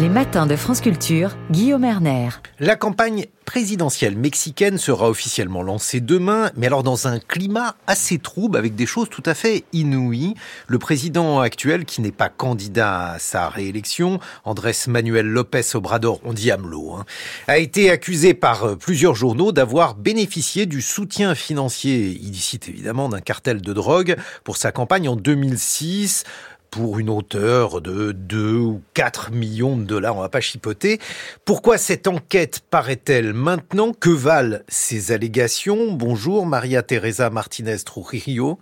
Les matins de France Culture, Guillaume Erner. La campagne présidentielle mexicaine sera officiellement lancée demain, mais alors dans un climat assez trouble avec des choses tout à fait inouïes. Le président actuel, qui n'est pas candidat à sa réélection, Andrés Manuel López Obrador, on dit AMLO, hein, a été accusé par plusieurs journaux d'avoir bénéficié du soutien financier illicite évidemment d'un cartel de drogue pour sa campagne en 2006 pour une hauteur de 2 ou 4 millions de dollars, on va pas chipoter. Pourquoi cette enquête paraît-elle maintenant? Que valent ces allégations? Bonjour Maria Teresa Martinez Trujillo.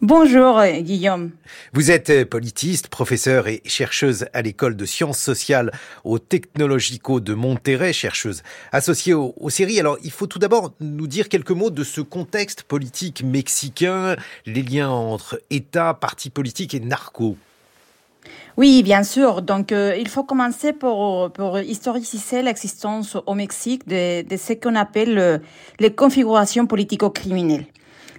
Bonjour Guillaume. Vous êtes politiste, professeur et chercheuse à l'école de sciences sociales au Technologico de Monterrey, chercheuse associée aux, séries. Alors il faut tout d'abord nous dire quelques mots de ce contexte politique mexicain, les liens entre État, partis politiques et narcos. Oui, bien sûr. Donc, euh, il faut commencer pour, pour historiciser l'existence au Mexique de, de ce qu'on appelle euh, les configurations politico-criminelles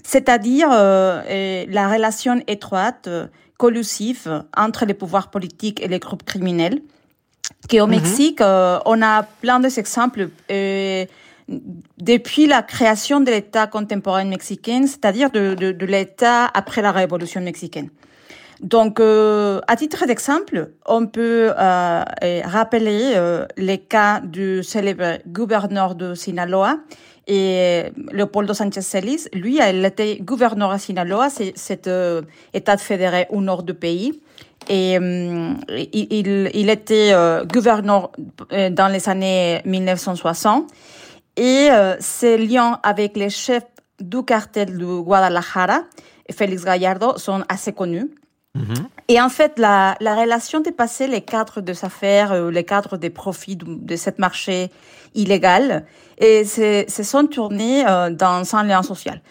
c'est-à-dire euh, la relation étroite, euh, collusive entre les pouvoirs politiques et les groupes criminels. Au mhm. Mexique, euh, on a plein d'exemples. depuis la création de l'État contemporain mexicain, c'est-à-dire de, de, de l'État après la Révolution mexicaine. Donc, à titre d'exemple, on peut rappeler les cas du célèbre gouverneur de Sinaloa et Leopoldo Sánchez Celis, lui, il était gouverneur à Sinaloa, cet euh, État fédéré au nord du pays. Et euh, il, il, était euh, gouverneur dans les années 1960. Et ses liens avec les chefs du cartel de Guadalajara, Félix Gallardo, sont assez connus. Mm-hmm. Et en fait, la, la relation dépassait les cadres des affaires, les cadres des profits de, de ce marché illégal et se sont tournés euh, dans un lien social.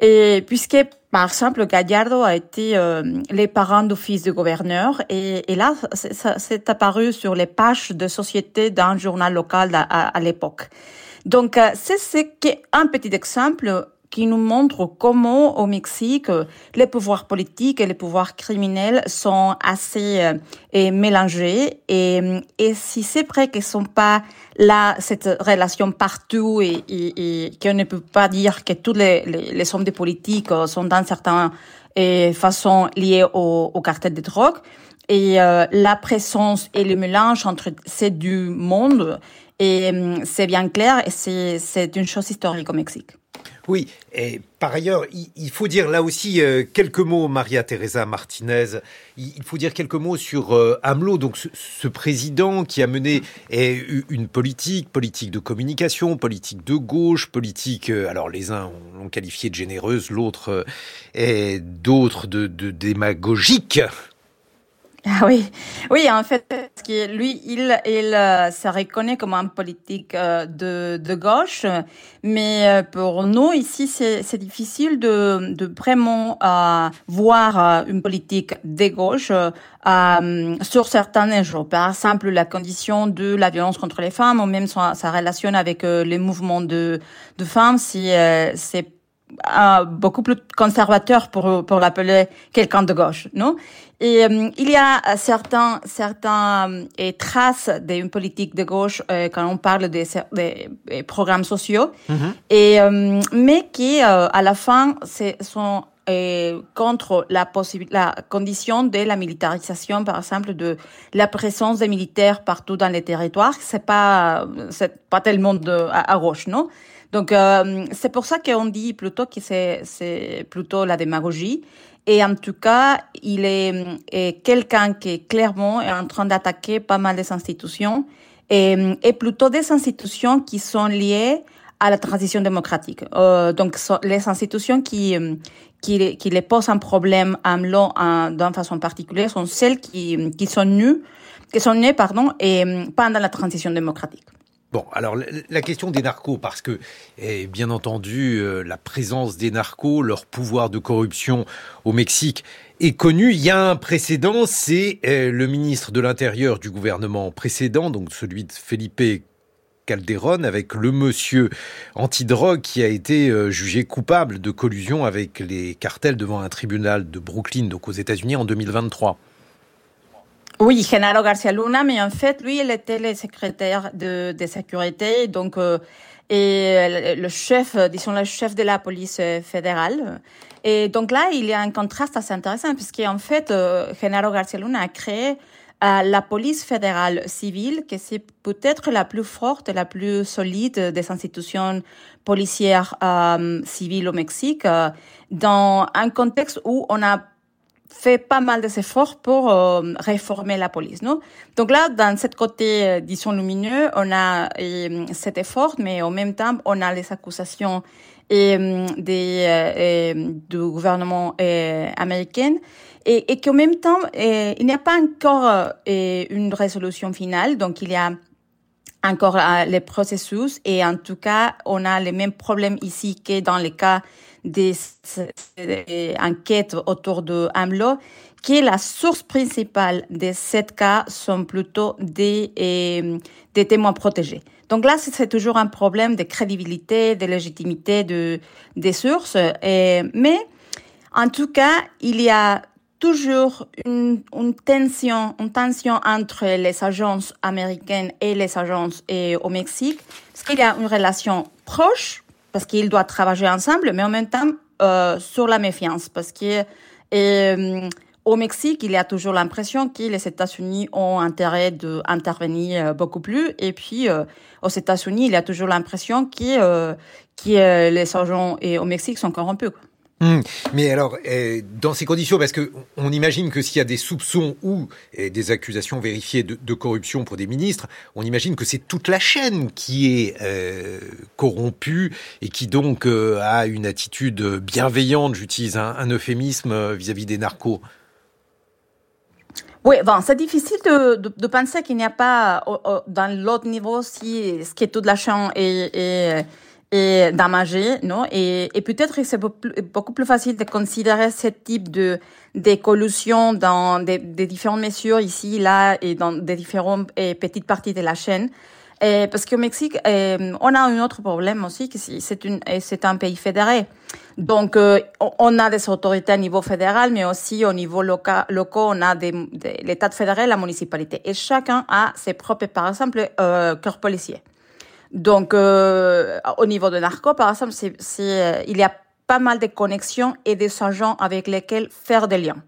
Et puisque, par exemple, Gallardo a été euh, les parents du fils du gouverneur, et, et là, c'est apparu sur les pages de société d'un journal local à, à, l'époque. Donc, euh, c'est un petit exemple qui nous montre comment au Mexique les pouvoirs politiques et les pouvoirs criminels sont assez euh, mélangés et, et si c'est vrai qu'ils sont pas là cette relation partout et, et, et qu'on ne peut pas dire que tous les, les, les hommes de politique sont dans certaines euh, façons liés au, cartel de drogue et euh, la présence et le mélange entre ces deux mondes et c'est bien clair et c'est une chose historique au Mexique. Oui, et par ailleurs, il faut dire là aussi euh, quelques mots, Maria Teresa Martinez, il faut dire quelques mots sur euh, AMLO, donc ce, président qui a mené une politique, politique de communication, politique de gauche, politique, euh, alors les uns l'ont qualifié de généreuse, l'autre et d'autres de démagogique. Ah oui, oui, en fait, parce que lui, il, il euh, se reconnaît comme un politique euh, de, de gauche, mais euh, pour nous ici, c'est difficile de, de vraiment voir une politique de gauche sur certains enjeux. Par exemple, la condition de la violence contre les femmes, ou même sa, sa relation avec les mouvements de, de femmes, si c'est beaucoup plus conservateur pour pour l'appeler quelqu'un de gauche, non? Et euh, il y a certains certains euh, traces d'une politique de gauche euh, quand on parle des, des programmes sociaux, mm-hmm. et mais qui à la fin sont contre la la condition de la militarisation, par exemple, de la présence des militaires partout dans les territoires. C'est pas, c'est pas tellement de, à, à gauche, non? Donc, euh, c'est pour ça qu'on dit plutôt que c'est plutôt la démagogie. Et en tout cas, il est, est quelqu'un qui clairement est en train d'attaquer pas mal des institutions et, et, plutôt des institutions qui sont liées à la transition démocratique. Euh, donc, les institutions qui, qui, qui les posent un problème à AMLO d'une façon particulière sont celles qui, qui sont nées, qui sont nées, pardon, et pendant la transition démocratique. Bon, alors la question des narcos, parce que, eh, bien entendu, euh, la présence des narcos, leur pouvoir de corruption au Mexique est connue. Il y a un précédent, c'est eh, le ministre de l'Intérieur du gouvernement précédent, donc celui de Felipe Calderon, avec le monsieur antidrogue qui a été euh, jugé coupable de collusion avec les cartels devant un tribunal de Brooklyn, donc aux États-Unis, en 2023. Oui, Genaro Garcia Luna, mais en fait, lui, il était le secrétaire de, sécurité, donc euh, et le chef, disons le chef de la police fédérale. Et donc là, il y a un contraste assez intéressant, puisqu'en fait, euh, Genaro Garcia Luna a créé la police fédérale civile, qui c'est peut-être la plus forte la plus solide des institutions policières euh, civiles au Mexique, euh, dans un contexte où on a fait pas mal d'efforts pour euh, réformer la police. Non? Donc là, dans cette côté, disons, lumineux, on a cet effort, mais en même temps, on a les accusations et, des, du gouvernement américain. Et, et qu'en même temps, il n'y a pas encore une résolution finale, donc il y a encore les processus. Et en tout cas, on a les mêmes problèmes ici que dans les cas des, enquêtes autour de AMLO, qui est la source principale de ces cas sont plutôt des, des témoins protégés. Donc là, c'est toujours un problème de crédibilité, de légitimité de, des sources. Mais en tout cas, il y a toujours une, une, tension, une tension entre les agences américaines et les agences au Mexique, parce qu'il y a une relation proche, parce qu'ils doivent travailler ensemble, mais en même temps euh, sur la méfiance, parce que euh, au Mexique, il y a toujours l'impression que les États-Unis ont intérêt d'intervenir beaucoup plus, et puis euh, aux États-Unis, il y a toujours l'impression que, euh, les agents et au Mexique sont corrompus. Hum, mais alors, euh, dans ces conditions, parce que on imagine que s'il y a des soupçons ou euh, des accusations vérifiées de, corruption pour des ministres, on imagine que c'est toute la chaîne qui est euh, corrompue et qui donc euh, a une attitude bienveillante, j'utilise un, euphémisme vis-à-vis -vis des narcos. Oui, bon, c'est difficile de, de, de penser qu'il n'y a pas dans l'autre niveau si ce qui est toute la chaîne est, est et damagé, non? Et, et peut-être que c'est beaucoup plus facile de considérer ce type de d'écolution dans des, des, différentes mesures ici, là, et dans des différentes et petites parties de la chaîne. Et parce qu'au Mexique, on a un autre problème aussi, que c'est un pays fédéré. Donc, euh, on a des autorités à niveau fédéral, mais aussi au niveau local, on a des, des l'État fédéral, la municipalité. Et chacun a ses propres, par exemple, euh, corps policiers. Donc, euh, au niveau de narco, par exemple, il y a pas mal de connexions et des agents avec lesquels faire des liens.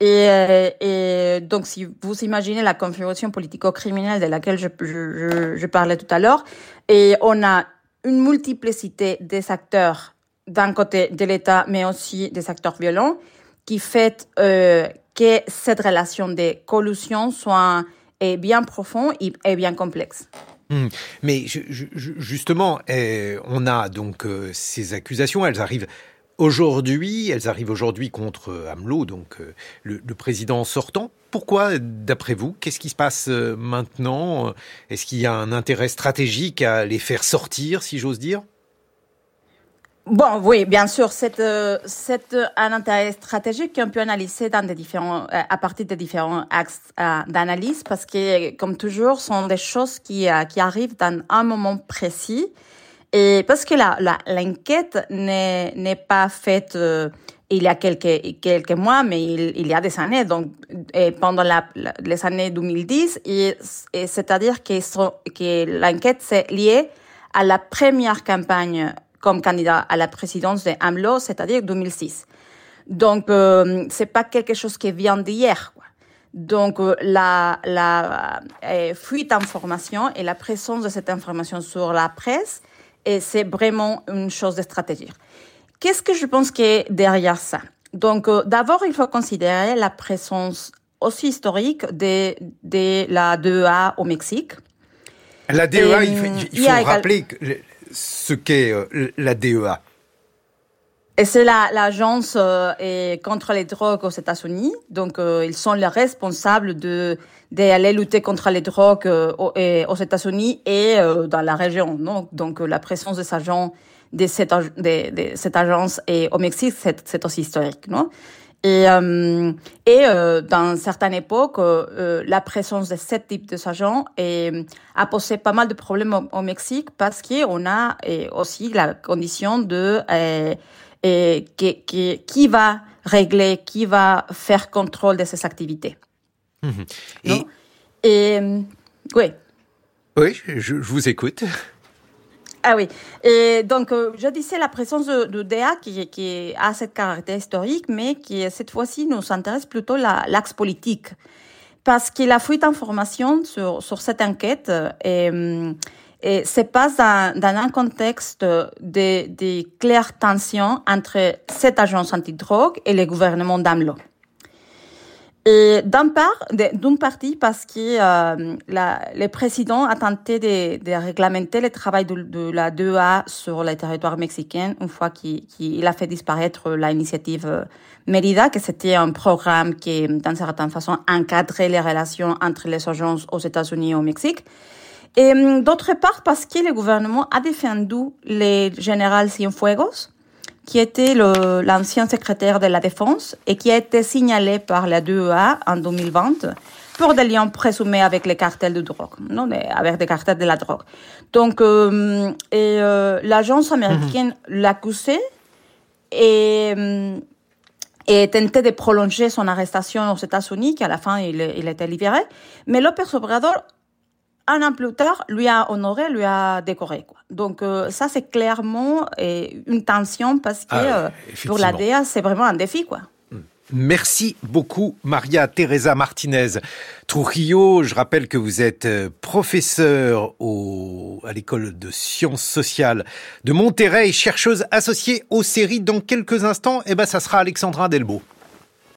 Et, euh, et, donc, si vous imaginez la configuration politico-criminelle de laquelle je, parlais tout à l'heure, et on a une multiplicité des acteurs d'un côté de l'État, mais aussi des acteurs violents, qui fait euh, que cette relation de collusion soit est bien profonde et bien complexe. Mmh. Mais justement, eh, on a donc euh, ces accusations, elles arrivent aujourd'hui, elles arrivent aujourd'hui contre AMLO, donc euh, le, président sortant. Pourquoi, d'après vous, qu'est-ce qui se passe euh, maintenant? Est-ce qu'il y a un intérêt stratégique à les faire sortir, si j'ose dire? Bon, oui, bien sûr, c'est euh, un intérêt stratégique qu'on peut analyser des euh, à partir de différents axes euh, d'analyse, parce que, comme toujours, sont des choses euh, qui arrivent dans un moment précis, et parce que l'enquête n'est pas faite euh, il y a quelques quelques mois, mais il, il y a des années, donc et pendant la, les années 2010, et, et c'est-à-dire que, que l'enquête c'est liée à la première campagne comme candidat à la présidence de AMLO, c'est-à-dire 2006. Donc, euh, c'est pas quelque chose qui vient d'hier. Donc, euh, la, la euh, fuite d'information et la présence de cette information sur la presse, et c'est vraiment une chose de stratégie. Qu'est-ce que je pense qui est derrière ça? Donc, euh, d'abord, il faut considérer la présence aussi historique de, de la DEA au Mexique. La DEA, il faut, il faut rappeler que ce qu'est euh, la DEA et c'est l'agence la, euh, contre les drogues aux États-Unis. Donc, euh, ils sont les responsables de d'aller lutter contre les drogues euh, aux, États-Unis et euh, dans la région. Non Donc, la présence des agents de cette, de, de cette agence et au Mexique, c'est aussi historique. Non? Et, euh, et euh, dans certaines époques, euh, la présence de ce type de agents a posé pas mal de problèmes au, au Mexique parce qu'on a aussi la condition de qui, qui, qui va régler, qui va faire contrôle de ces activités. Mhm. Et, et oui. Oui, je, vous écoute. Ah oui. Et donc, euh, je disais la présence de, DA qui, qui, a cette caractère historique, mais qui, cette fois-ci, nous intéresse plutôt l'axe politique. Parce qu'il a fuite d'informations sur, sur cette enquête et, et se passe dans, un contexte de, de claires tensions entre cette agence antidrogue et le gouvernement d'AMLO. Et d'un part, d'une partie parce que euh, le président a tenté de, réglementer le travail de, la 2A sur le territoire mexicain une fois qu'il a fait disparaître l'initiative Mérida, que c'était un programme qui, d'une certaine façon, encadrait les relations entre les agences aux États-Unis et au Mexique. Et hum, d'autre part parce que le gouvernement a défendu le général Cienfuegos, qui était l'ancien secrétaire de la Défense et qui a été signalé par la DEA en 2020 pour des liens présumés avec les cartels de drogue, non, avec des cartels de la drogue. Donc, euh, et euh, l'agence américaine mhm. l'accusait et, euh, et tentait de prolonger son arrestation aux États-Unis, qu'à la fin il, il était libéré. Mais López Obrador un an plus tard, lui a honoré, lui a décoré. Quoi. Donc euh, ça, c'est clairement une tension parce que ah, euh, pour la DEA, c'est vraiment un défi. quoi. Hmm. Merci beaucoup, Maria Teresa Martinez. Trujillo, je rappelle que vous êtes euh, professeur au, à l'école de sciences sociales de Monterrey, chercheuse associée aux séries. Dans quelques instants, eh ben, ça sera Alexandra Delbo.